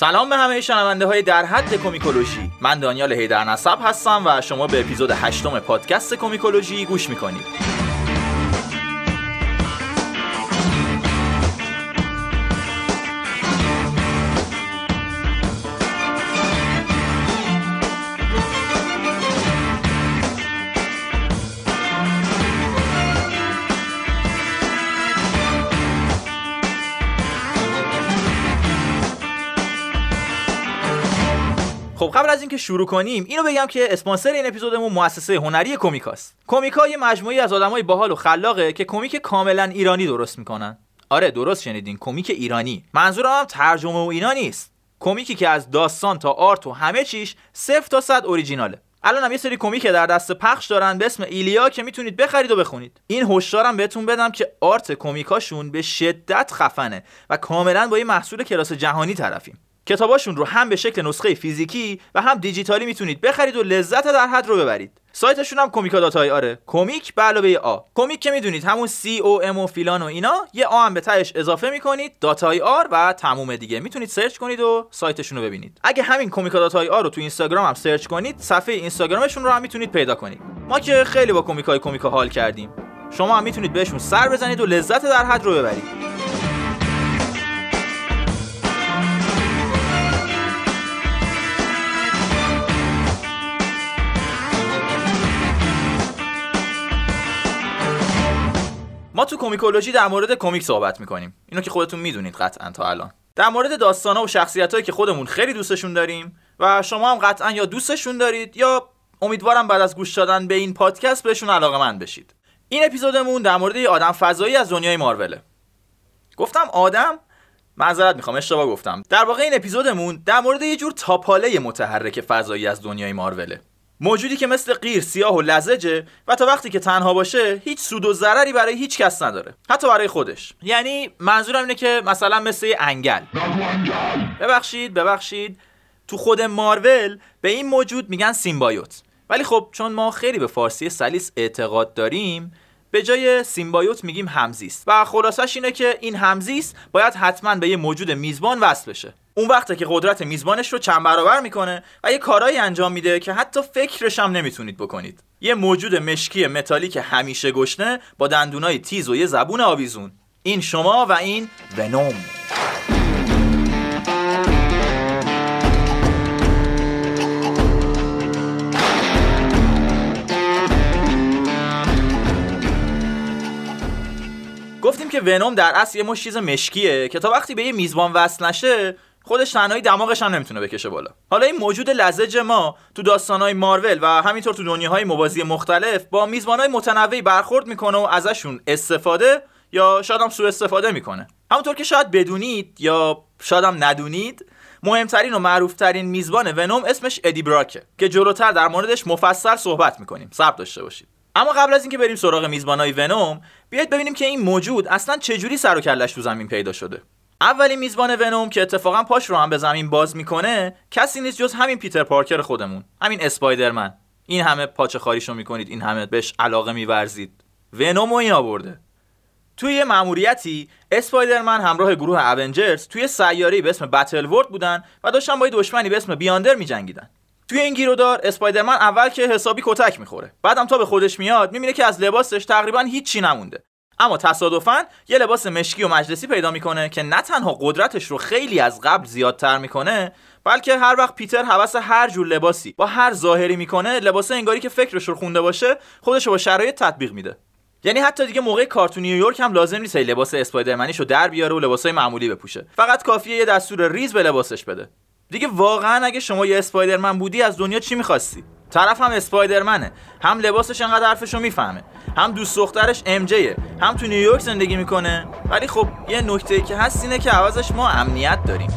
سلام به همه شنونده های در حد کومیکولوژی من دانیال هیدر نصب هستم و شما به اپیزود هشتم پادکست کومیکولوژی گوش می‌کنید. خب قبل از اینکه شروع کنیم اینو بگم که اسپانسر این اپیزودمون مؤسسه هنری کومیکاست. کومیکا یه مجموعی از آدمای باحال و خلاقه که کمیک کاملا ایرانی درست می‌کنن. آره درست شنیدین کمیک ایرانی. منظورم هم ترجمه و اینا نیست. کمیکی که از داستان تا آرت و همه چیش صفر تا صد اوریجیناله. الان هم یه سری کمیک در دست پخش دارن به اسم ایلیا که می‌تونید بخرید و بخونید. این هشدارم بهتون بدم که آرت کمیکاشون به شدت خفنه و کاملا با یه محصول کلاس جهانی طرفیم. کتاباشون رو هم به شکل نسخه فیزیکی و هم دیجیتالی می‌تونید بخرید و لذت در حد رو ببرید. سایتشون هم کمیکا dot IR ه. کمیک به علاوه آ. کمیک که می‌دونید همون C O M و فیلان و اینا یه A هم به تهش اضافه می‌کنید dot IR و تموم دیگه. می‌تونید search کنید و سایتشون رو ببینید. اگه همین کمیکا dot IR رو تو اینستاگرام هم search کنید صفحه اینستاگرامشون رو هم می‌تونید پیدا کنید. ما که خیلی با کمیکای کمیکا حال کردیم. شما هم می‌تونید بهشون سر بزنید و لذت در حد رو ببرید. ما تو کومیکولوژی در مورد کمیک صحبت می‌کنیم. اینو که خودتون می‌دونید قطعا تا الان. در مورد داستانا و شخصیتهایی که خودمون خیلی دوستشون داریم و شما هم قطعا یا دوستشون دارید یا امیدوارم بعد از گوش دادن به این پادکست بهشون علاقه من بشید. این اپیزودمون در مورد یه آدم فضایی از دنیای ماروله گفتم آدم؟ معذرت می‌خوام اشتباه گفتم. در واقع این اپیزودمون در مورد یه جور تاپاله متحرک فضایی از دنیای ماروله موجودی که مثل غیر سیاه و لزجه و تا وقتی که تنها باشه هیچ سود و ضرری برای هیچ کس نداره. حتی برای خودش. یعنی منظورم اینه که مثلا مثل یه انگل. ببخشید ببخشید. تو خود مارول به این موجود میگن سیمبایوت. ولی خب چون ما خیلی به فارسی سلیس اعتقاد داریم به جای سیمبایوت میگیم همزیست. و خلاصش اینه که این همزیست باید حتما به یه موجود میزبان وصل بشه. اون وقته که قدرت میزبانش رو چند برابر می‌کنه و یه کارایی انجام میده که حتی فکرش هم نمی‌تونید بکنید. یه موجود مشکی متالی که همیشه گشنه با دندونای تیز و یه زبون آویزون. این شما و این ونوم. که ونوم در اصل یه مش چیز مشکیه که تا وقتی به یه میزبان وصل نشه خودش تنهایی دماغش هم نمی‌تونه بکشه بالا. حالا این موجود لزج ما تو داستانهای مارول و همینطور تو دنیاهای موازی مختلف با میزبانهای متنوعی برخورد می‌کنه و ازشون استفاده یا شاید هم سوء استفاده می‌کنه. همونطور که شاید بدونید یا شاید هم ندونید مهمترین و معروفترین میزبان ونوم اسمش ادی براکه که جلوتر در موردش مفصل صحبت می‌کنیم. صبر داشته باشید. اما قبل از اینکه بریم سراغ میزبانای ونوم بیاید ببینیم که این موجود اصلا چجوری سر و کلش تو زمین پیدا شده. اولین میزبان ونوم که اتفاقا پاش رو هم به زمین باز می‌کنه کسی نیست جز همین پیتر پارکر خودمون همین اسپایدرمن. این همه پاچه خاریشو می‌کنید این همه بهش علاقه میورزید. ونوم این آورده. توی یه مأموریتی اسپایدرمن همراه گروه اونجرز توی سیاره‌ای به اسم بتل ورد بودن و داشتن با یه دشمنی به اسم بیاندر میجنگیدن. توی این گیرودار اسپایدرمن اول که حسابی کتک می‌خوره. بعدم تا به خودش میاد می‌بینه که از لباسش تقریبا هیچی نمونده. اما تصادفا یه لباس مشکی و مجلسی پیدا می‌کنه که نه تنها قدرتش رو خیلی از قبل زیادتر می‌کنه بلکه هر وقت پیتر حوس هر جور لباسی با هر ظاهری می‌کنه لباس انگاری که فکرش رو خونده باشه خودش رو با شرایط تطبیق میده. یعنی حتی دیگه موقع کار تو نیویورک هم لازم نیست لباس اسپایدرمنیشو در بیاره و لباسای معمولی بپوشه. فقط کافیه یه دستور ریز به لباسش بده. دیگه واقعا اگه شما یه اسپایدرمن بودی از دنیا چی می‌خواستی؟ طرف هم اسپایدرمنه هم لباسش انقدر حرفشو می‌فهمه هم دوست دخترش MJ هم تو نیویورک زندگی می‌کنه. ولی خب یه نکته که هست اینه که عوضش ما امنیت داریم.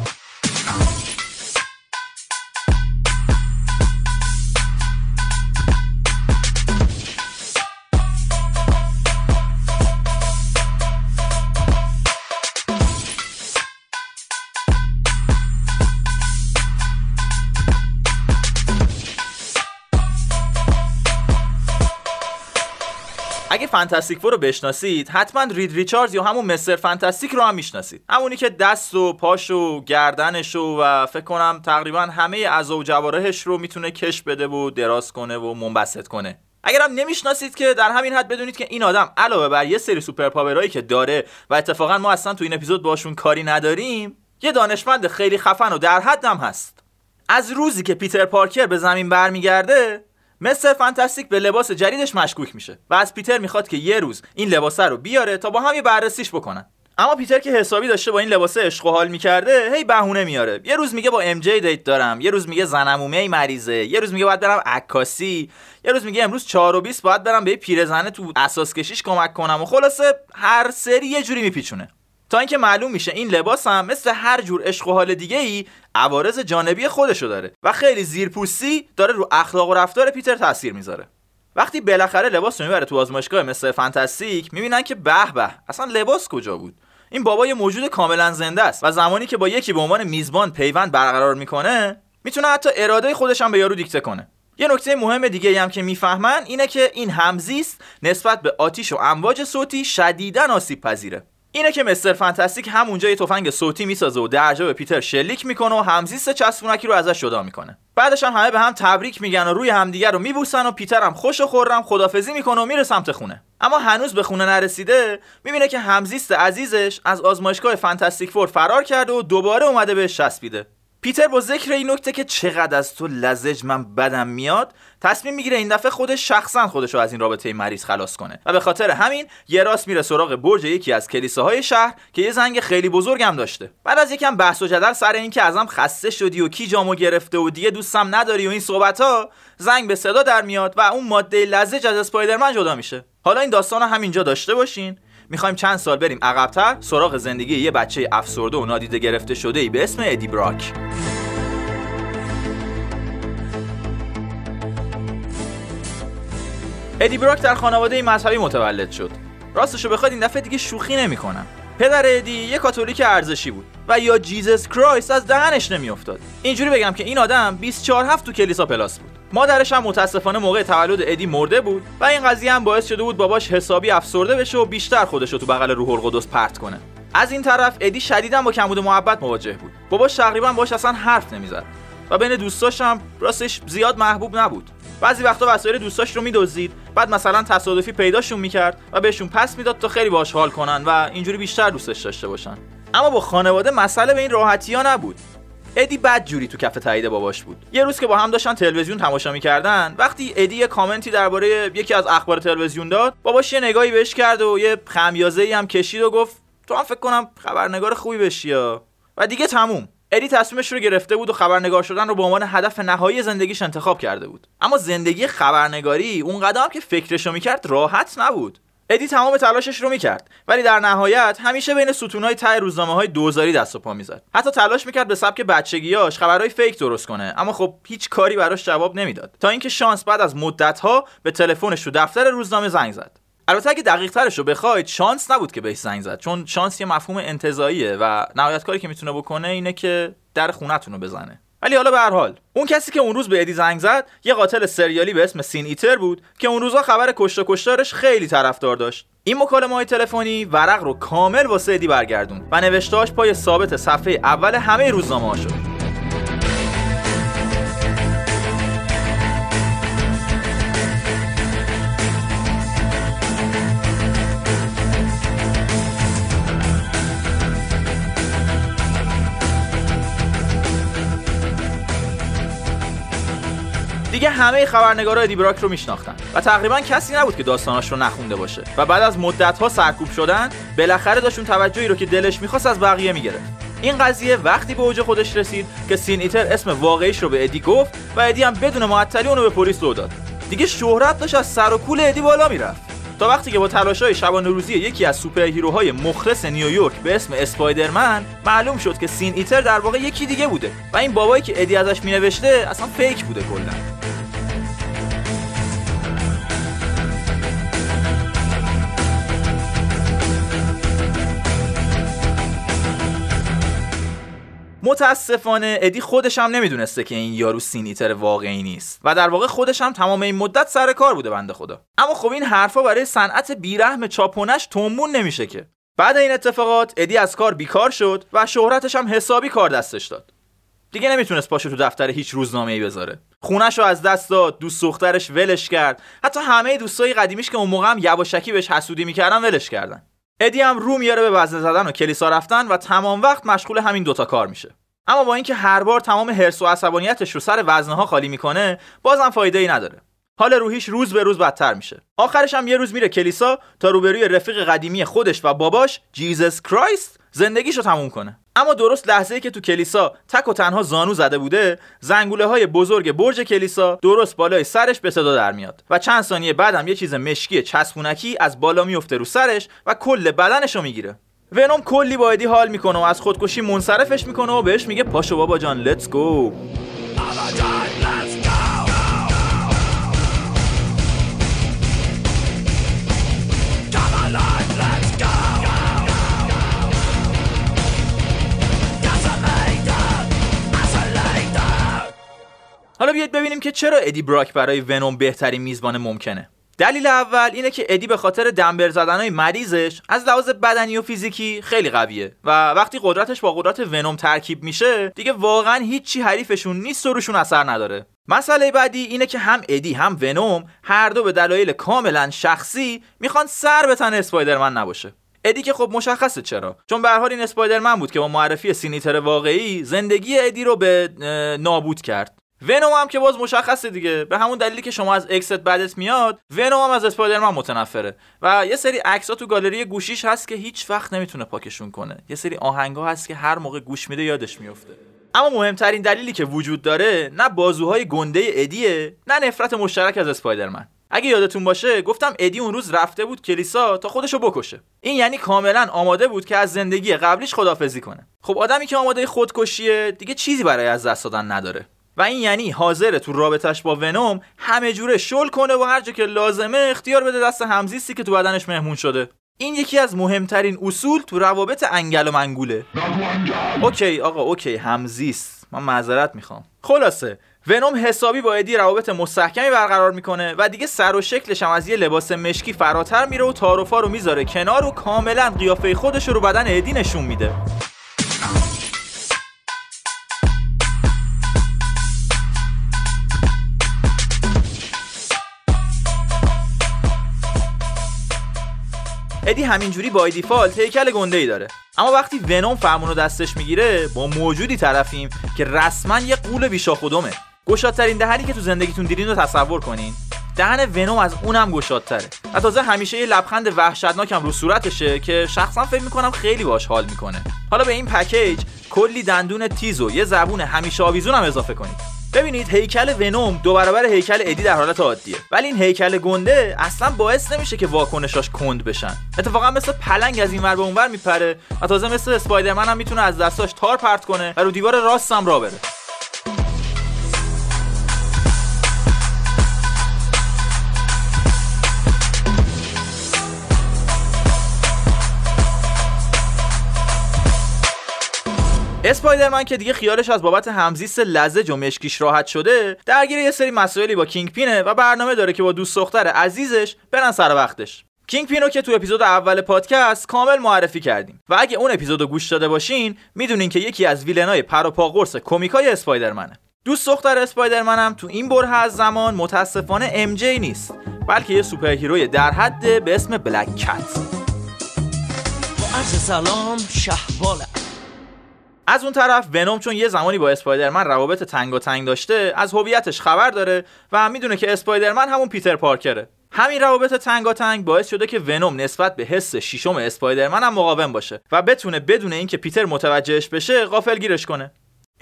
اگه فانتاستیک فور رو بشناسید حتما رید ریچاردز یا همون مستر فانتاستیک رو هم می‌شناسید. همونی که دست و پاش و گردنش و, و فکر کنم تقریبا همه اعضا و جوارحش رو می‌تونه کش بده و دراز کنه و منبسط کنه. اگرم نمی‌شناسید که در همین حد بدونید که این آدم علاوه بر یه سری super power ایی که داره و اتفاقا ما اصلا تو این اپیزود باشون کاری نداریم یه دانشمند خیلی خفن و در حدم هست. از روزی که پیتر پارکر به زمین برمیگرده مستر فانتاستیک به لباس جدیدش مشکوک میشه و از پیتر می‌خواد که یه روز این لباس رو بیاره تا با هم یه بررسیش بکنن. اما پیتر که حسابی داشته با این لباسه عشق و حال می‌کرده هی بهونه میاره. یه روز میگه با MJ date دارم یه روز میگه زن عمو می مریضه یه روز میگه باید برم عکاسی یه روز میگه امروز 4 و 20 باید برم به پیرزنه تو اسباب کشیش کمک کنم و خلاصه هر سری یه جوری میپیچونه. تا اینکه معلوم میشه این لباس هم مثل هر جور عشق و حال دیگه ای عوارض جانبی خودشو داره و خیلی زیرپوستی داره رو اخلاق و رفتار پیتر تاثیر می‌ذاره. وقتی بالاخره لباس رو می‌بره تو آزمایشگاه مثل فانتاستیک می‌بینن که به به اصلا لباس کجا بود؟ این بابا یه موجود کاملا زنده است و زمانی که با یکی به عنوان میزبان پیوند برقرار می‌کنه می‌تونه حتی اراده خودش هم به یارو دیکته کنه. یه نکته مهم دیگه هم که می‌فهمن اینه که این همزیست نسبت به آتیش و امواج صوتی شدیدا آسیب پذیره. اینه که مستر فانتاستیک همونجا یه تفنگ صوتی می‌سازه و درجا به پیتر شلیک می‌کنه و همزیست چسبونکی رو ازش جدا می‌کنه. بعدش هم همه به هم تبریک میگن و روی همدیگه رو میبوسن و پیتر هم خوش و خورم خدافزی می‌کنه و میره سمت خونه. اما هنوز به خونه نرسیده می‌بینه که همزیست عزیزش از آزمایشگاه فانتاستیک فور فرار کرده و دوباره اومده بهش چسبیده. پیتر با ذکر این نکته که چقدر از تو لزج من بدم میاد تصمیم می‌گیره این دفعه خودش شخصا خودش رو از این رابطه مریض خلاص کنه. و به خاطر همین یه راست میره سراغ برج یکی از کلیساهای شهر که یه زنگ خیلی بزرگم داشته. بعد از یکم بحث و جدل سر اینکه ازم خسته شدی و کی جامو گرفته و دیگه دوستم نداری و این صحبت ها زنگ به صدا در میاد و اون ماده لزج از اسپایدرمن جدا میشه. حالا این داستان همینجا داشته باشین. می‌خوایم چند سال بریم عقبتر؟ سراغ زندگی یه بچه افسرده و نادیده گرفته شده ای به اسم ادی براک. ادی براک در خانواده مذهبی متولد شد. راستشو بخواین این دفعه دیگه شوخی نمی‌کنم. پدر ادی یه کاتولیک ارزشی بود و یا جیزس کرایست از دهنش نمیافتاد. اینجوری بگم که این آدم 24 هفت تو کلیسا پلاس بود. مادرش هم متاسفانه موقع تولد ادی مرده بود و این قضیه هم باعث شده بود باباش حسابی افسرده بشه و بیشتر خودش رو تو بغل روح القدس پرت کنه. از این طرف ادی شدیدا با کمبود محبت مواجه بود. باباش تقریبا باش اصلا حرف نمی‌زد و بین دوستاش هم راستش زیاد محبوب نبود. بعضی وقتا وسایل دوستاش رو میدزدید بعد مثلا تصادفی پیداشون می‌کرد و بهشون پس می‌داد تا خیلی باش حال کنن و اینجوری بیشتر دوستش داشته باشن. اما با خانواده مسئله به این راحتی ها نبود. ادی بد جوری تو کف تایید باباش بود. یه روز که با هم داشتن تلویزیون تماشا می‌کردن وقتی ادی یه کامنتی درباره یکی از اخبار تلویزیون داد باباش یه نگاهی بهش کرد و یه خمیازه هم کشید و گفت تو هم فکر کنم خبرنگار خوبی بشی و دیگه تموم. ادی تصمیمش رو گرفته بود و خبرنگار شدن رو به عنوان هدف نهایی زندگیش انتخاب کرده بود. اما زندگی خبرنگاری اون قدم که فکرشو می‌کرد راحت نبود. ادی تمام تلاشش رو می‌کرد. ولی در نهایت همیشه بین ستونهای ته روزنامه های دوزاری دست و پا می‌زد. حتی تلاش می‌کرد به سبک بچگیاش خبرهای فیک درست کنه اما خب هیچ کاری براش جواب نمی‌داد. تا اینکه شانس بعد از مدت ها به تلفنش رو دفتر روزنامه زنگ زد. البته اگه دقیق ترش رو بخواید شانس نبود که بهش زنگ زد چون شانس یه مفهوم انتظاییه و نهایت کاری که می‌تونه بکنه اینه که در خونتون رو بزنه. ولی حالا به هر حال اون کسی که اون روز به ادی زنگ زد یه قاتل سریالی به اسم سین ایتر بود که اون روزا خبر کشت و کشتارش خیلی طرفدار داشت. این مکالمه های تلفنی ورق رو کامل واسه ادی برگردون و نوشتاش پای ثابت صفحه اول همه روزنامه شد. دیگه همه خبرنگارا ادی براک رو میشناختن و تقریبا کسی نبود که داستاناش رو نخونده باشه و بعد از مدت ها سرکوب شدن بالاخره داشت اون توجهی رو که دلش می‌خواست از بقیه می‌گرفت. این قضیه وقتی به اوج خودش رسید که سین ایتر اسم واقعیش رو به ادی گفت و ادی هم بدون معطلی اونو به پلیس لو داد. دیگه شهرت داشت از سر و کول ادی بالا می‌رفت. تا وقتی که با تلاشای شبانه روزی یکی از super hero های مخلص نیویورک به اسم اسپایدرمن معلوم شد که سین ایتر در واقع یکی دیگه بوده و این بابایی که ادی ازش مینوشته اصلا fake بوده کلا. متاسفانه ادی خودش هم نمی‌دونسته که این یارو سینیتر واقعی نیست و در واقع خودش هم تمام این مدت سر کار بوده بنده خدا. اما خب این حرفا برای صنعت بیرحم چاپونش تومون نمیشه که. بعد این اتفاقات ادی از کار بیکار شد و شهرتش هم حسابی کار دستش داد. دیگه نمی‌تونست پاشو تو دفتر هیچ روزنامه ای بذاره. خونش رو از دست داد دوست دخترش ولش کرد. حتی همه دوستای قدیمیش که اون موقع هم یواشکی بهش حسودی می‌کردن ولش کردن. ادی هم رو میاره به وزنه زدن و کلیسا رفتن و تمام وقت مشغول همین دوتا کار میشه. اما با اینکه هر بار تمام حرس و عصبانیتش رو سر وزنه ها خالی می‌کنه بازم فایده ای نداره. حال روحیش روز به روز بدتر میشه. آخرش هم یه روز میره کلیسا تا روبروی رفیق قدیمی خودش و باباش جیزس کرایست زندگیشو تموم کنه. اما درست لحظه ای که تو کلیسا تک و تنها زانو زده بوده زنگوله های بزرگ برج کلیسا درست بالای سرش به صدا در میاد و چند ثانیه بعدم یه چیز مشکی چسبونکی از بالا میفته رو سرش و کل بدنشو می‌گیره. ونوم کلی با ادی حال می‌کنه و از خودکشی منصرفش می‌کنه و بهش میگه پاشو بابا جان لتس گو حالا بیاید ببینیم که چرا ادی براک برای ونوم بهترین میزبان ممکنه. دلیل اول اینه که ادی به خاطر دمبل زدنهای مریضش از لحاظ بدنی و فیزیکی خیلی قویه و وقتی قدرتش با قدرت ونوم ترکیب میشه دیگه واقعا هیچی حریفشون نیست و روشون اثر نداره. مسئله بعدی اینه که هم ادی هم ونوم هر دو به دلایل کاملا شخصی می‌خوان سر به تن اسپایدرمن نباشه. ادی که خب مشخصه چرا؟ چون به هر حال این اسپایدرمن بود که با معرفی سین ایتر واقعی زندگی ادی رو رو نابود کرد. ونوم هم که باز مشخصه دیگه. به همون دلیلی که شما از ex ت بدت میاد ونوم هم از اسپایدرمن متنفره. و یه سری عکس تو گالری گوشیش هست که هیچ وقت نمی‌تونه پاکشون کنه. یه سری آهنگا هست که هر موقع گوش میده یادش میفته. اما مهمترین دلیلی که وجود داره نه بازوهای گنده ادیه نه نفرت مشترک از اسپایدرمن اگه یادتون باشه گفتم ادی اون روز رفته بود کلیسا تا خودشو بکشه. این یعنی کاملا آماده بود که از زندگی قبلیش خدافزی کنه. خب آدمی که آماده خودکشیه دیگه چیزی برای از دست دادن نداره. و این یعنی حاضره تو رابطش با ونوم همه جوره شل کنه و هر جا که لازمه اختیار بده دست همزیستی که تو بدنش مهمون شده. این یکی از مهمترین اصول تو روابط انگل و منگوله. OK آقا OK همزیست. من معذرت می‌خوام. خلاصه ونوم حسابی با ادی روابط مستحکمی برقرار می‌کنه و دیگه سر و شکلش هم از یه لباس مشکی فراتر میره و تعارفا رو می‌ذاره کنار و کاملا قیافه خودش رو بدن ادی نشون میده. ادی همینجوری با دیفالت هیکل گنده ای داره. اما وقتی ونوم فرمون رو دستش می‌گیره با موجودی طرفیم که رسما یه قول بیشا خودمه. گشادترین دهنی که تو زندگیتون دیدین رو تصور کنین. دهن ونوم از اونم گشادتره. و تازه همیشه یه لبخند وحشتناکم رو صورتشه که شخصا فکر می‌کنم خیلی باش حال می‌کنه. حالا به این پکیج کلی دندون تیز و یه زبون همیشه آویزون هم اضافه کنید. ببینید هیکل ونوم دو برابر هیکل ادی در حالت عادیه. ولی این هیکل گنده اصلا باعث نمیشه که واکنشاش کند بشن. اتفاقا مثل پلنگ از این ور به اونور میپره و تازه مثل اسپایدرمن هم می‌تونه از دستاش تار پرت کنه و رو دیوار راست هم را بره. اسپایدرمن که دیگه خیالش از بابت همزیست لزج و مشکیش راحت شده درگیر یه سری مسائلی با کینگ پینه و برنامه داره که با دوست دختر عزیزش برن سر وقتش. کینگ پینو که تو اپیزود اول پادکست کامل معرفی کردیم. و اگه اون اپیزودو گوش داده باشین می‌دونین که یکی از villain ای پر و پا قرص کمیکای اسپایدرمنه. دوست دختر اسپایدرمن هم تو این برهه از زمان متاسفانه MJ نیست بلکه یه super hero ی در حد به اسم بلک کت سلام از اون طرف ونوم چون یه زمانی با اسپایدرمن روابط تنگ و تنگ داشته از هویتش خبر داره و می‌دونه که اسپایدرمن همون پیتر پارکره. همین روابط تنگ باعث شده که ونوم نسبت به حس شیشم اسپایدرمن هم مقاوم باشه و بتونه بدون اینکه پیتر متوجهش بشه غافل گیرش کنه.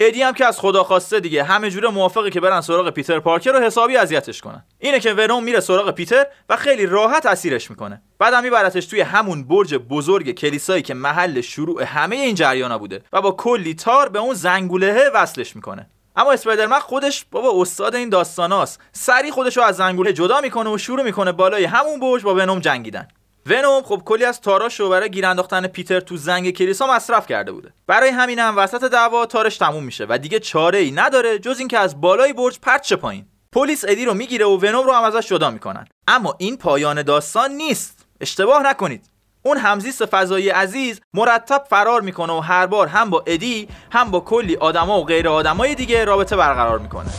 ادی هم که از خدا خواسته دیگه. همه جوره موافقه که برن سراغ پیتر پارکر رو حسابی اذیتش کنن. اینه که ونوم میره سراغ پیتر و خیلی راحت اسیرش می‌کنه. بعدم میبرتش توی همون برج بزرگ کلیسایی که محل شروع همه این جریانا بوده و با کلی تار به اون زنگوله وصلش می‌کنه. اما اسپایدرمن خودش بابا استاد این داستاناست. سری خودش رو از زنگوله جدا می‌کنه و شروع می‌کنه بالای همون برج با ونوم جنگیدن. ونوم خب کلی از تاراشو برای گیر انداختن پیتر تو زنگ کلیسا مصرف کرده بوده. برای همین هم وسط دعوا تارش تموم میشه و دیگه چاره ای نداره جز اینکه از بالای برج پرت پایین. پلیس ادی رو می‌گیره و ونوم رو هم ازش جدا می‌کنن. اما این پایان داستان نیست. اشتباه نکنید. اون همزیست فضایی عزیز مرتب فرار می‌کنه و هر بار هم با ادی هم با کلی آدما و غیر آدمای دیگه رابطه برقرار می‌کنه.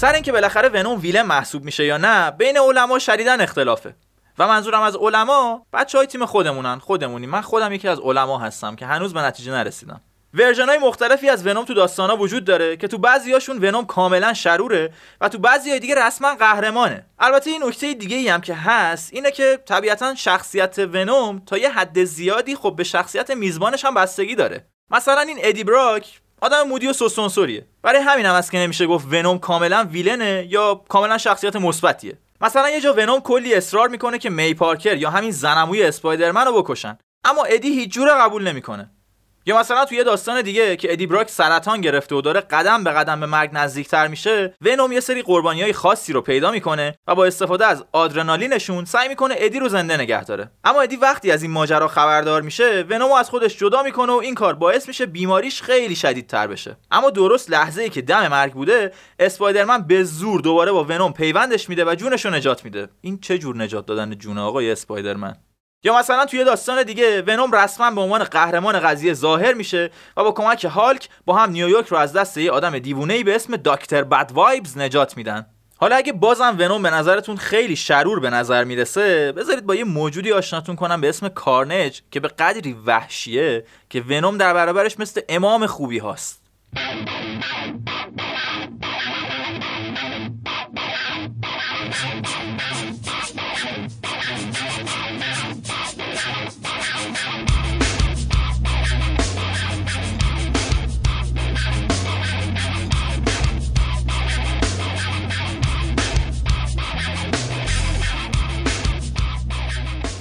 سر اینکه بالاخره ونوم villain محسوب میشه یا نه بین علما شدیدا اختلافه. و منظورم از علما بچه های تیم خودمونن خودمونی. من خودم یکی از علما هستم که هنوز به نتیجه نرسیدم. version های مختلفی از ونوم تو داستانا وجود داره که تو بعضیاشون ونوم کاملا شروره و تو بعضی های دیگه رسما قهرمانه. البته این نکته دیگه ای هم که هست اینه که طبیعتا شخصیت ونوم تا یه حد زیادی خب به شخصیت میزبانش هم بستگی داره. مثلا این ادی براک آدم moody و سوسونسوریه برای همین هم است که نمیشه گفت ونوم کاملا villain ه یا کاملا شخصیت مثبتیه. مثلا یه جا ونوم کلی اصرار می‌کنه که می پارکر یا همین زن‌عموی اسپایدرمن رو بکشن. اما ادی هیچ جوره قبول نمی‌کنه. یا مثلا توی یه داستان دیگه که ادی براک سرطان گرفته و داره قدم به قدم به مرگ نزدیکتر میشه ونوم یه سری قربانی های خاصی رو پیدا می‌کنه و با استفاده از آدرنالینشون سعی می‌کنه ادی رو زنده نگه داره. اما ادی وقتی از این ماجرا خبردار میشه ونوم از خودش جدا می‌کنه و این کار باعث میشه بیماریش خیلی شدیدتر بشه. اما درست لحظه ای که دم مرگ بوده اسپایدرمن به زور دوباره با ونوم پیوندش میده و جونش رو نجات میده. این چه جور نجات دادن جون آقای اسپایدرمن؟ یا مثلا توی داستان دیگه ونوم رسما به عنوان قهرمان قضیه ظاهر میشه و با کمک هالک با هم نیویورک رو از دست یه آدم دیوونه به اسم داکتر بد وایبز نجات میدن. حالا اگه بازم ونوم به نظرتون خیلی شرور به نظر می‌رسه بذارید با یه موجودی آشناتون کنم به اسم کارنج که به قدری وحشیه که ونوم در برابرش مثل امام خوبی هاست.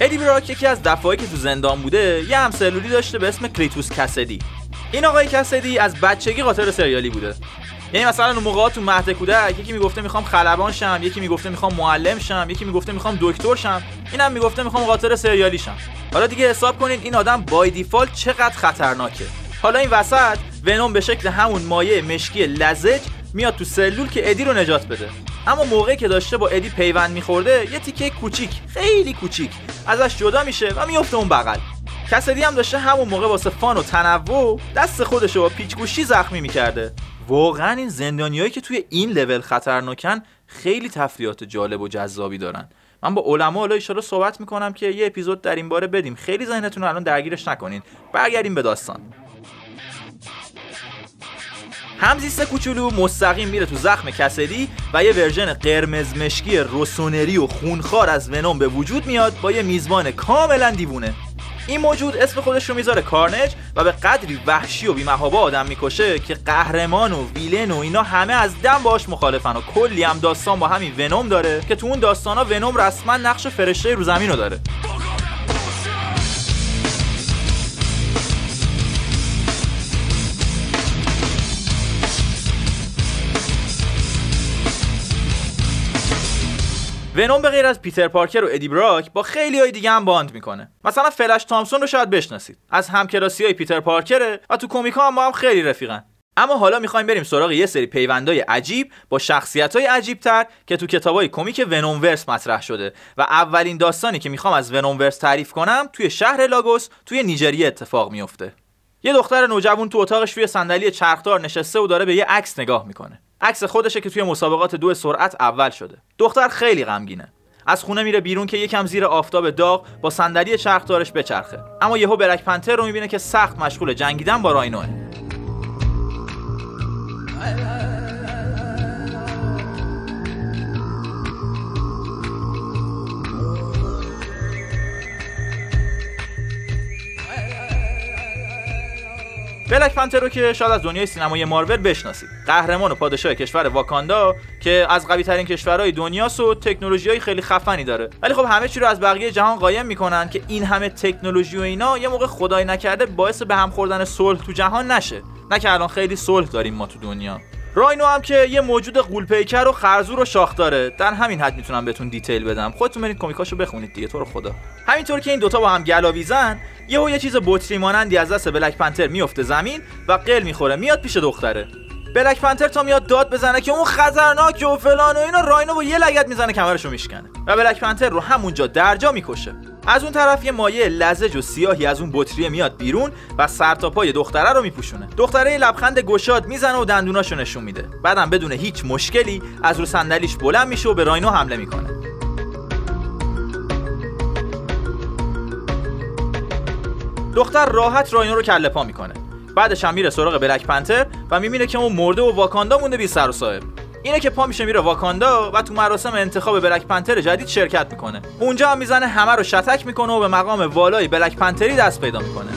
ادی براک یکی از دفعایی که تو زندان بوده یه همسلولی داشته به اسم کریتوس کسدی این آقای کسدی از بچگی قاطر سریالی بوده. یعنی مثلا اون موقع تو مهد کودک یکی می‌گفته می‌خوام خلبان شم یکی می‌گفته می‌خوام معلم شم یکی می‌گفته می‌خوام دکتر شم اینم می‌گفته می‌خوام قاطر سریالی شم. حالا دیگه حساب کنید این آدم بای دیفالت چقدر خطرناکه. حالا این وسط ونوم به شکل همون مایع مشکی لزج میاد تو سلول که ادی رو نجات بده. اما موقعی که داشته با ادی پیوند میخورده یه تیکه کوچیک خیلی کوچیک ازش جدا میشه و میفته اون بغل. کسدی هم داشته همون موقع واسه فان و تنوع دست خودش رو با پیچگوشی زخمی می‌کرده. واقعا این زندانیایی که توی این لول خطرناکن خیلی تفریحات جالب و جذابی دارن. من با علما حالا اشاره صحبت می‌کنم که یه اپیزود در این باره بدیم. خیلی ذهنتون رو الان درگیرش نکنین. برگردیم به داستان. همزیست کوچولو مستقیم میره تو زخم کسدی و یه ورژن قرمز مشکی رسونری و خونخوار از ونوم به وجود میاد با یه میزبان کاملا دیوونه. این موجود اسم خودش رو می‌ذاره کارنج و به قدری وحشی و بیمهابا آدم می‌کشه که قهرمان و ویلن و اینا همه از دم باش مخالفن و کلی هم داستان با همین ونوم داره که تو اون داستانا ونوم رسما نقش فرشته رو زمین رو داره. ونوم به غیر از پیتر پارکر و ادی براک با خیلی های دیگه هم bond می‌کنه. مثلا فلش تامپسون رو شاید بشناسید. از همکلاسی های پیتر پارکره و تو کمیکا هم با هم خیلی رفیقن. اما حالا می‌خوایم بریم سراغ یه سری پیوندای عجیب با شخصیت های عجیب تر که تو کتابای کمیک ونوم ورس مطرح شده و اولین داستانی که می‌خوام از ونوم ورس تعریف کنم توی شهر لاگوس توی نیجریه اتفاق میفته یه دختر نوجوان تو اتاقش روی صندلی چرخدار نشسته و داره به یه عکس نگاه می‌کنه. عکس خودشه که توی مسابقات دو سرعت اول شده. دختر خیلی غمگینه. از خونه میره بیرون که یکم زیر آفتاب داغ با صندلی چرخدارش بچرخه. اما یهو برک پنتر رو می‌بینه که سخت مشغول جنگیدن با راینوه بلک پنتر رو که شاید از دنیای سینمای مارول بشناسید. قهرمان و پادشاه کشور واکاندا که از قوی ترین کشورهای دنیاست و تکنولوژی های خیلی خفنی داره. ولی خب همه چی رو از بقیه جهان قایم می‌کنن که این همه تکنولوژی و اینا یه موقع خدای نکرده باعث به هم خوردن صلح تو جهان نشه. نه که الان خیلی صلح داریم ما تو دنیا. راینو هم که یه موجود غول‌پیکر و خرزور و شاخ داره. در همین حد می‌تونم بهتون detail بدم. خودتون برید کمیکاشو بخونید دیگه تو رو خدا. همینطور که این دوتا با هم گلاویزن یهو یه چیز بطری مانندی از دست بلک پنتر میفته زمین و قل می‌خوره. میاد پیش دختره. بلک پنتر تا میاد داد بزنه که اون خطرناک و فلان و اینا راینو با یه لگد می‌زنه کمرشو میشکنه. و بلک پنتر رو همونجا درجا می‌کشه. از اون طرف یه مایه لزج و سیاهی از اون بطریه میاد بیرون و سر تا پای دختره رو میپوشونه. دختره لبخند گشاد می‌زنه و دندوناشو نشون میده. بعدم بدون هیچ مشکلی از رو صندلیش بلند میشه و به راینو حمله می‌کنه. دختر راحت راینو رو کله پا می‌کنه. بعدش هم میره سراغ بلک پنتر و می‌بینه که اون مرده و واکاندا مونده بی سر و صاحب. اینه که پا میشه میره واکاندا و تو مراسم انتخاب بلک پنتر جدید شرکت می‌کنه. اونجا هم می‌زنه همه رو شتک می‌کنه و به مقام والای بلک پنتری دست پیدا می‌کنه.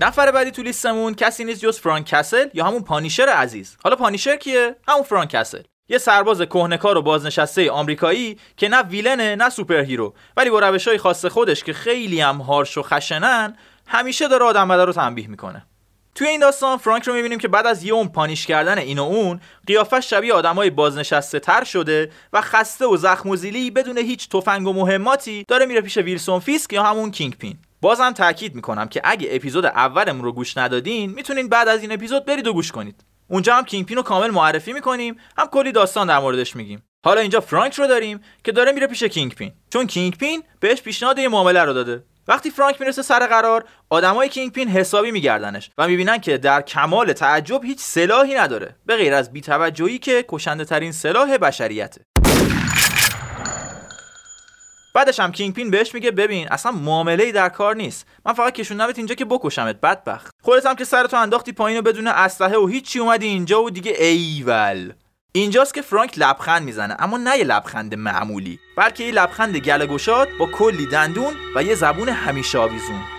نفر بعدی تو لیستمون کسی نیست جز فرانک کسل یا همون پانیشر عزیز. حالا پانیشر کیه؟ همون فرانک کسل. یه سرباز کهنکار و بازنشسته آمریکایی که نه villain ه نه superhero ولی با روشهای خاص خودش که خیلی هم harsh و خشنن همیشه داره آدم رو تنبیه می‌کنه. توی این داستان فرانک رو می‌بینیم که بعد از یه عمر punish کردن این و اون قیافش شبیه آدمای بازنشسته تر شده و خسته و زخم و زیلی بدون هیچ تفنگ و مهماتی داره میره پیش ویلسون فیسک یا همون کینگ پین. بازم تاکید می‌کنم که اگه اپیزود اولمون رو گوش ندادین می‌تونین بعد از این اپیزود برید و گوش کنید. اونجا هم کینگ پین رو کامل معرفی می‌کنیم هم کلی داستان در موردش میگیم. حالا اینجا فرانک رو داریم که داره میره پیش کینگ پین. چون کینگ پین بهش پیشنهاد یه معامله رو داده. وقتی فرانک می‌رسه سر قرار آدمای کینگ پین حسابی میگردنش و می‌بینن که در کمال تعجب هیچ سلاحی نداره. به غیر از بیتوجهی که کشنده ترین سلاح بشریته. بعدش هم کینگ پین بهش میگه ببین اصلا معامله ای در کار نیست. من فقط کشوندمت اینجا که بکشمت بدبخت. خودت هم که سرتو انداختی پایین و بدون اسلحه و هیچی اومدی اینجا و دیگه ایول. اینجاست که فرانک لبخند می‌زنه اما نه یه لبخند معمولی بلکه یه لبخند گله گشاد با کلی دندون و یه زبون همیشه آویزون.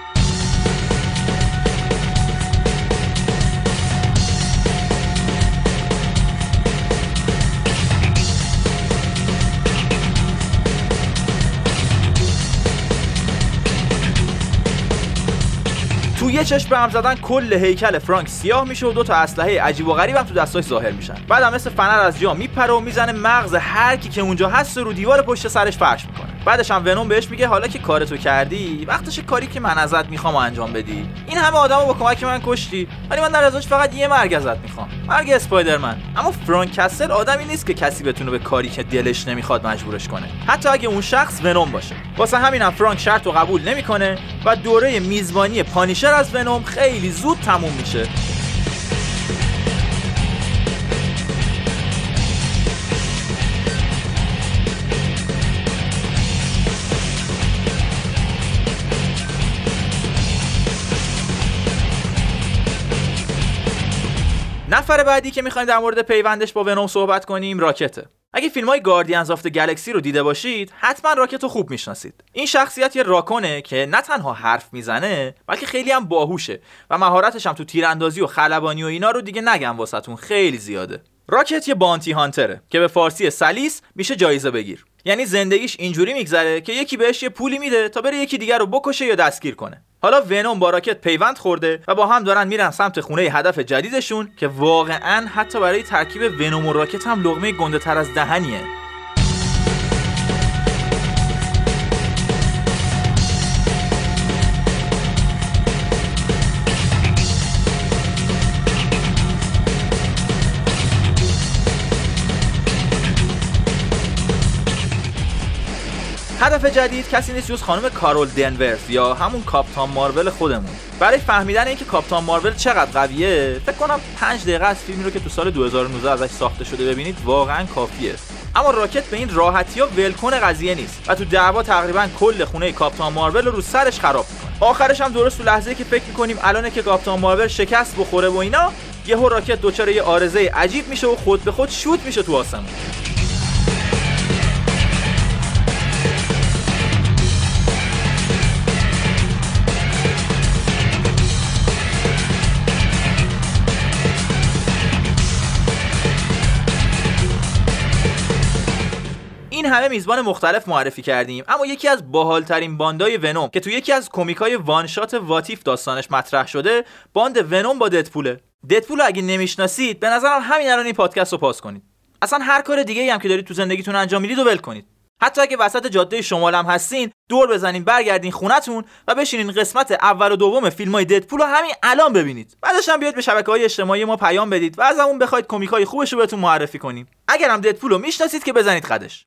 تو یه چشم هم زدن کل هیکل فرانک سیاه میشه و دو تا اسلحه عجیب و غریب هم تو دستاش ظاهر میشن. بعد هم مثل فنر از جا میپره و می‌زنه مغز هر کی که اونجا هست رو دیوار پشت سرش فرش می‌کنه. بعدش هم ونوم بهش میگه حالا که کارتو کردی وقتش کاری که من ازت می‌خوام انجام بدی. این همه آدمو با کمک من کشتی. ولی من در ازاش فقط یه مرگ ازت می‌خوام. مرگ اسپایدرمن. اما فرانک کسل آدمی نیست که کسی بتونه به کاری که دلش نمی‌خواد مجبورش کنه. حتی اگه اون شخص ونوم باشه. واسه همینم فرانک شرط قبول نمی‌کنه و دوره میزبانی پانیشر از ونوم خیلی زود تموم میشه. نفر بعدی که می‌خوایم در مورد پیوندش با ونوم صحبت کنیم راکته اگه فیلم های Guardians of Galaxy رو دیده باشید حتما راکت رو خوب می‌شناسید. این شخصیت یه راکونه که نه تنها حرف می‌زنه بلکه خیلی هم باهوشه و مهارتش هم تو تیراندازی و خلبانی و اینا رو دیگه نگم واسهتون خیلی زیاده. راکت یه bounty hunter ه که به فارسی سلیس میشه جایزه بگیر. یعنی زندگیش اینجوری میگذره که یکی بهش یه پولی میده تا بره یکی دیگر رو بکشه یا دستگیر کنه. حالا ونوم با راکت پیوند خورده و با هم دارن میرن سمت خونه هدف جدیدشون که واقعا حتی برای ترکیب ونوم و راکت هم لقمه گنده تر از دهنیه. هدف جدید کسی نیست جز خانم کارول دنورس یا همون کاپتان مارول خودمون. برای فهمیدن اینکه کاپتان مارول چقدر قویه فکر کنم 5 دقیقه از فیلمی رو که تو سال 2019 ازش ساخته شده ببینید واقعا کافیه. اما راکت به این راحتی ها ولکن قضیه نیست و تو دعوا تقریبا کل خونه کاپتان مارول رو رو سرش خراب می‌کنه. آخرش هم درست تو لحظه که فکر می‌کنیم الانه که کاپتان مارول شکست بخوره و اینا یهو راکت دچار یه آرزه عجیب میشه و خود به خود شوت میشه تو آسمون. این همه میزبان مختلف معرفی کردیم اما یکی از باحالترین bond ای ونوم که تو یکی از کمیکای one-shot What If داستانش مطرح شده bond ونوم با ددپوله. ددپول اگه نمی‌شناسید به نظرم همین الان این پادکست رو pause کنید. اصلا هر کار دیگه ای هم که دارید تو زندگیتون انجام می‌دید و ول کنید. حتی اگه وسط جاده شمال هم هستین دور بزنین برگردین خونتون و بشینین قسمت اول و دوم فیلم های ددپول رو همین الان ببینید. بعدش هم بیاید به شبکه های اجتماعی ما پیام بدید و ازمون بخواید کمیک های خوبش رو بهتون معرفی کنیم. اگر هم ددپول رو می‌شناسید که بزنید قدش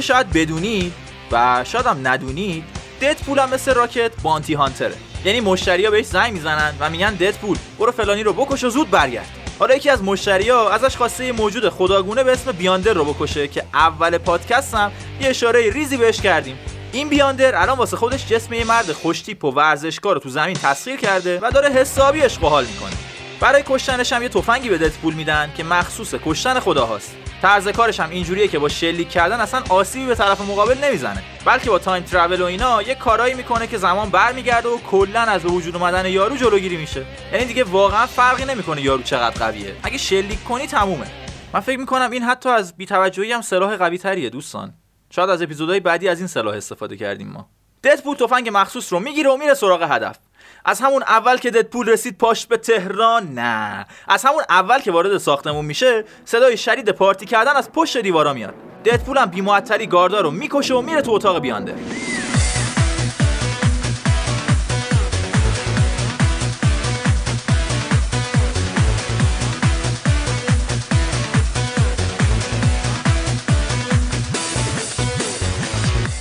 که شاید بدونید و شاید هم ندونید ددپول هم مثل راکت بانتی هانتره. یعنی مشتریا بهش زنگ می‌زنن و میگن ددپول برو فلانی رو بکش و زود برگرد. حالا یکی از مشتریا ازش خواسته یه موجود خداگونه به اسم بیاندر رو بکشه که اول پادکست هم یه اشاره ریزی بهش کردیم. این بیاندر الان واسه خودش جسم یه مرد خوشتیپ و ورزشکار رو تو زمین تسخیر کرده و داره حسابی عشق حال می‌کنه. برای کشتنش هم یه تفنگی به ددپول میدن که مخصوص کشتن خداهاست. طرز کارش هم اینجوریه که با شلیک کردن اصلا آسیبی به طرف مقابل نمی‌زنه. بلکه با time travel و اینا یه کارایی می‌کنه که زمان برمیگرده و کلا از وجود اومدن یارو جلوگیری میشه. یعنی دیگه واقعا فرقی نمی‌کنه یارو چقدر قویه. اگه شلیک کنی تمومه. من فکر می‌کنم این حتی از بیتوجهی هم سلاح قوی تریه دوستان. شاید از اپیزودهای بعدی از این سلاح استفاده کردیم ما. ددپول تفنگ مخصوص رو می‌گیره و میره سراغ هدف. از همون اول که ددپول رسید پاشت به تهران؟ نه. از همون اول که وارد ساختمون میشه صدای شدید پارتی کردن از پشت دیوارا میاد. ددپول هم بیمعطلی گاردا رو می‌کشه و میره تو اتاق بیانده.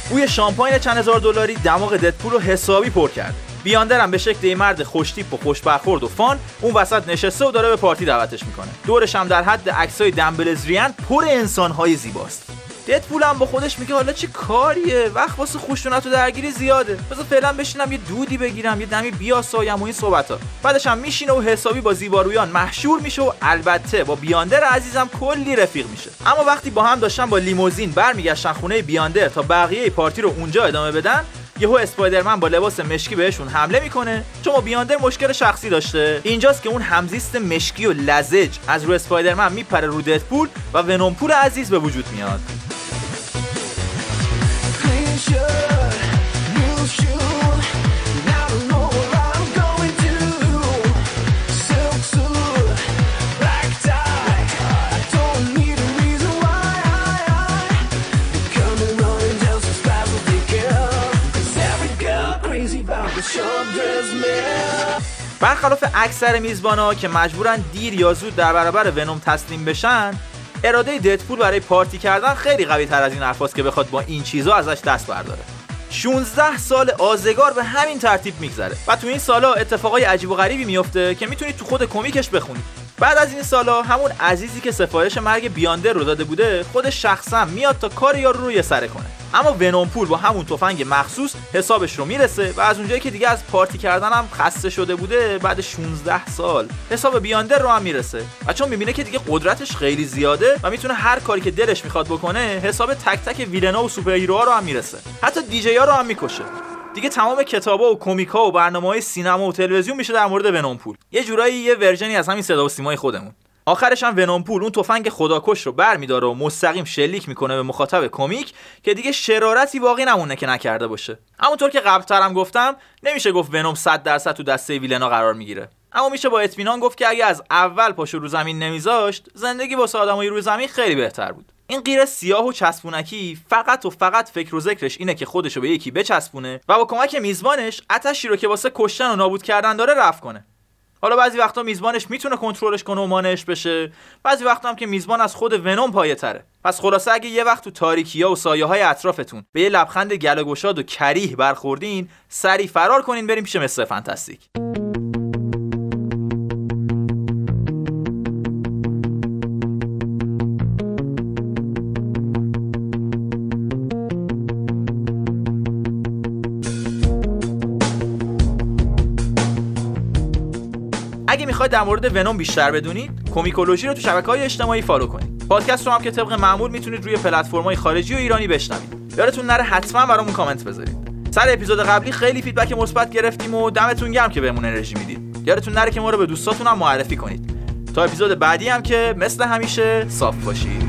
بوی شامپاین چند هزار دلاری دماغ ددپول رو حسابی پر کرد. بیاندر هم به شکل یه مرد خوشتیپ و خوش برخورد و فان اون وسط نشسته و داره به پارتی دعوتش می‌کنه. دورش هم در حد عکسای دمبلزریان پر انسانهای زیباست. ددپول هم با خودش میگه حالا چه کاریه؟ وقت واسه خوشونت و درگیری زیاده. بذار فعلا بشینم یه دودی بگیرم یه دمی بیاسایم و این صحبت ها بعدش هم میشینه و حسابی با زیبارویان محشور میشه و البته با بیاندر عزیزم کلی رفیق میشه. اما وقتی با هم داشتن با لیموزین برمیگشتن خونه بیاندر تا بقیه پارتی رو اونجا ادامه بدن یهو اسپایدرمن با لباس مشکی بهشون حمله می‌کنه. چون بیاندر مشکل شخصی داشته. اینجاست که اون همزیست مشکی و لزج از رو اسپایدرمن میپره رو ددپول و ونومپول عزیز به وجود میاد. برخلاف اکثر میزبانا که مجبورن دیر یا زود در برابر ونوم تسلیم بشن اراده ددپول برای پارتی کردن خیلی قوی تر از این حرفاست که بخواد با این چیزا ازش دست برداره. 16 سال آزگار به همین ترتیب میگذره و تو این سالا اتفاقای عجیب و غریبی میفته که می‌تونید تو خود کمیکش بخونید بعد از این سالا همون عزیزی که سفارش مرگ بیاندر رو داده بوده خود شخصا میاد تا کار یارو رو یه سره کنه. اما ونومپول با همون تفنگ مخصوص حسابش رو می‌رسه و از اونجایی که دیگه از پارتی کردن هم خسته شده بوده بعد 16 سال. حساب بیاندر رو هم می‌رسه. و چون می‌بینه که دیگه قدرتش خیلی زیاده و می‌تونه هر کاری که دلش می‌خواد بکنه حساب تک تک ویلنا و سوپر رو هم می‌رسه. حتی دیجی ها رو هم می‌کشه. دیگه تمام کتابا و کمیکا و برنامه های سینما و تلویزیون میشه در مورد ونومپول. یه جورایی یه ورژنی از همین صدا و سیمای خودمون. آخرش هم ونومپول اون تفنگ خداکش رو برمیداره و مستقیم شلیک می‌کنه به مخاطب کمیک که دیگه شرارتی باقی نمونه که نکرده باشه. همونطور که قبلترم گفتم نمیشه گفت ونوم 100 درصد تو دسته ویلنا قرار می‌گیره. اما میشه با اطمینان گفت که اگه از اول پاشو رو زمین نمیذاشت زندگی واسه آدمای روی زمین خیلی بهتر بود. این غیر سیاه و چسبونکی فقط و فقط فکر و ذکرش اینه که خودشو به یکی بچسبونه و با کمک میزبانش آتشی رو که واسه کشتن و نابود کردن داره رفع کنه. حالا بعضی وقتا میزبانش می‌تونه کنترلش کنه و مانعش بشه. بعضی وقتا هم که میزبان از خود ونوم پایه تره. پس خلاصه اگه یه وقت تو تاریکی ها و سایه های اطرافتون به یه لبخند گل و کریه برخوردین سری فرار کنین بریم پیش مستر فانتاستیک. اگه می‌خواید در مورد ونوم بیشتر بدونید کومیکولوژی رو تو شبکه های اجتماعی follow کنید. پادکست رو هم که طبق معمول می‌تونید روی پلتفرم‌های خارجی و ایرانی بشنوید. یادتون نره حتما برامون کامنت بذارید. سر اپیزود قبلی خیلی feedback مثبت گرفتیم و دمتون گرم که بهمون انرژی می‌دید. یادتون نره که ما رو به دوستاتون هم معرفی کنید. تا اپیزود بعدی هم که مثل همیشه صاف باشید.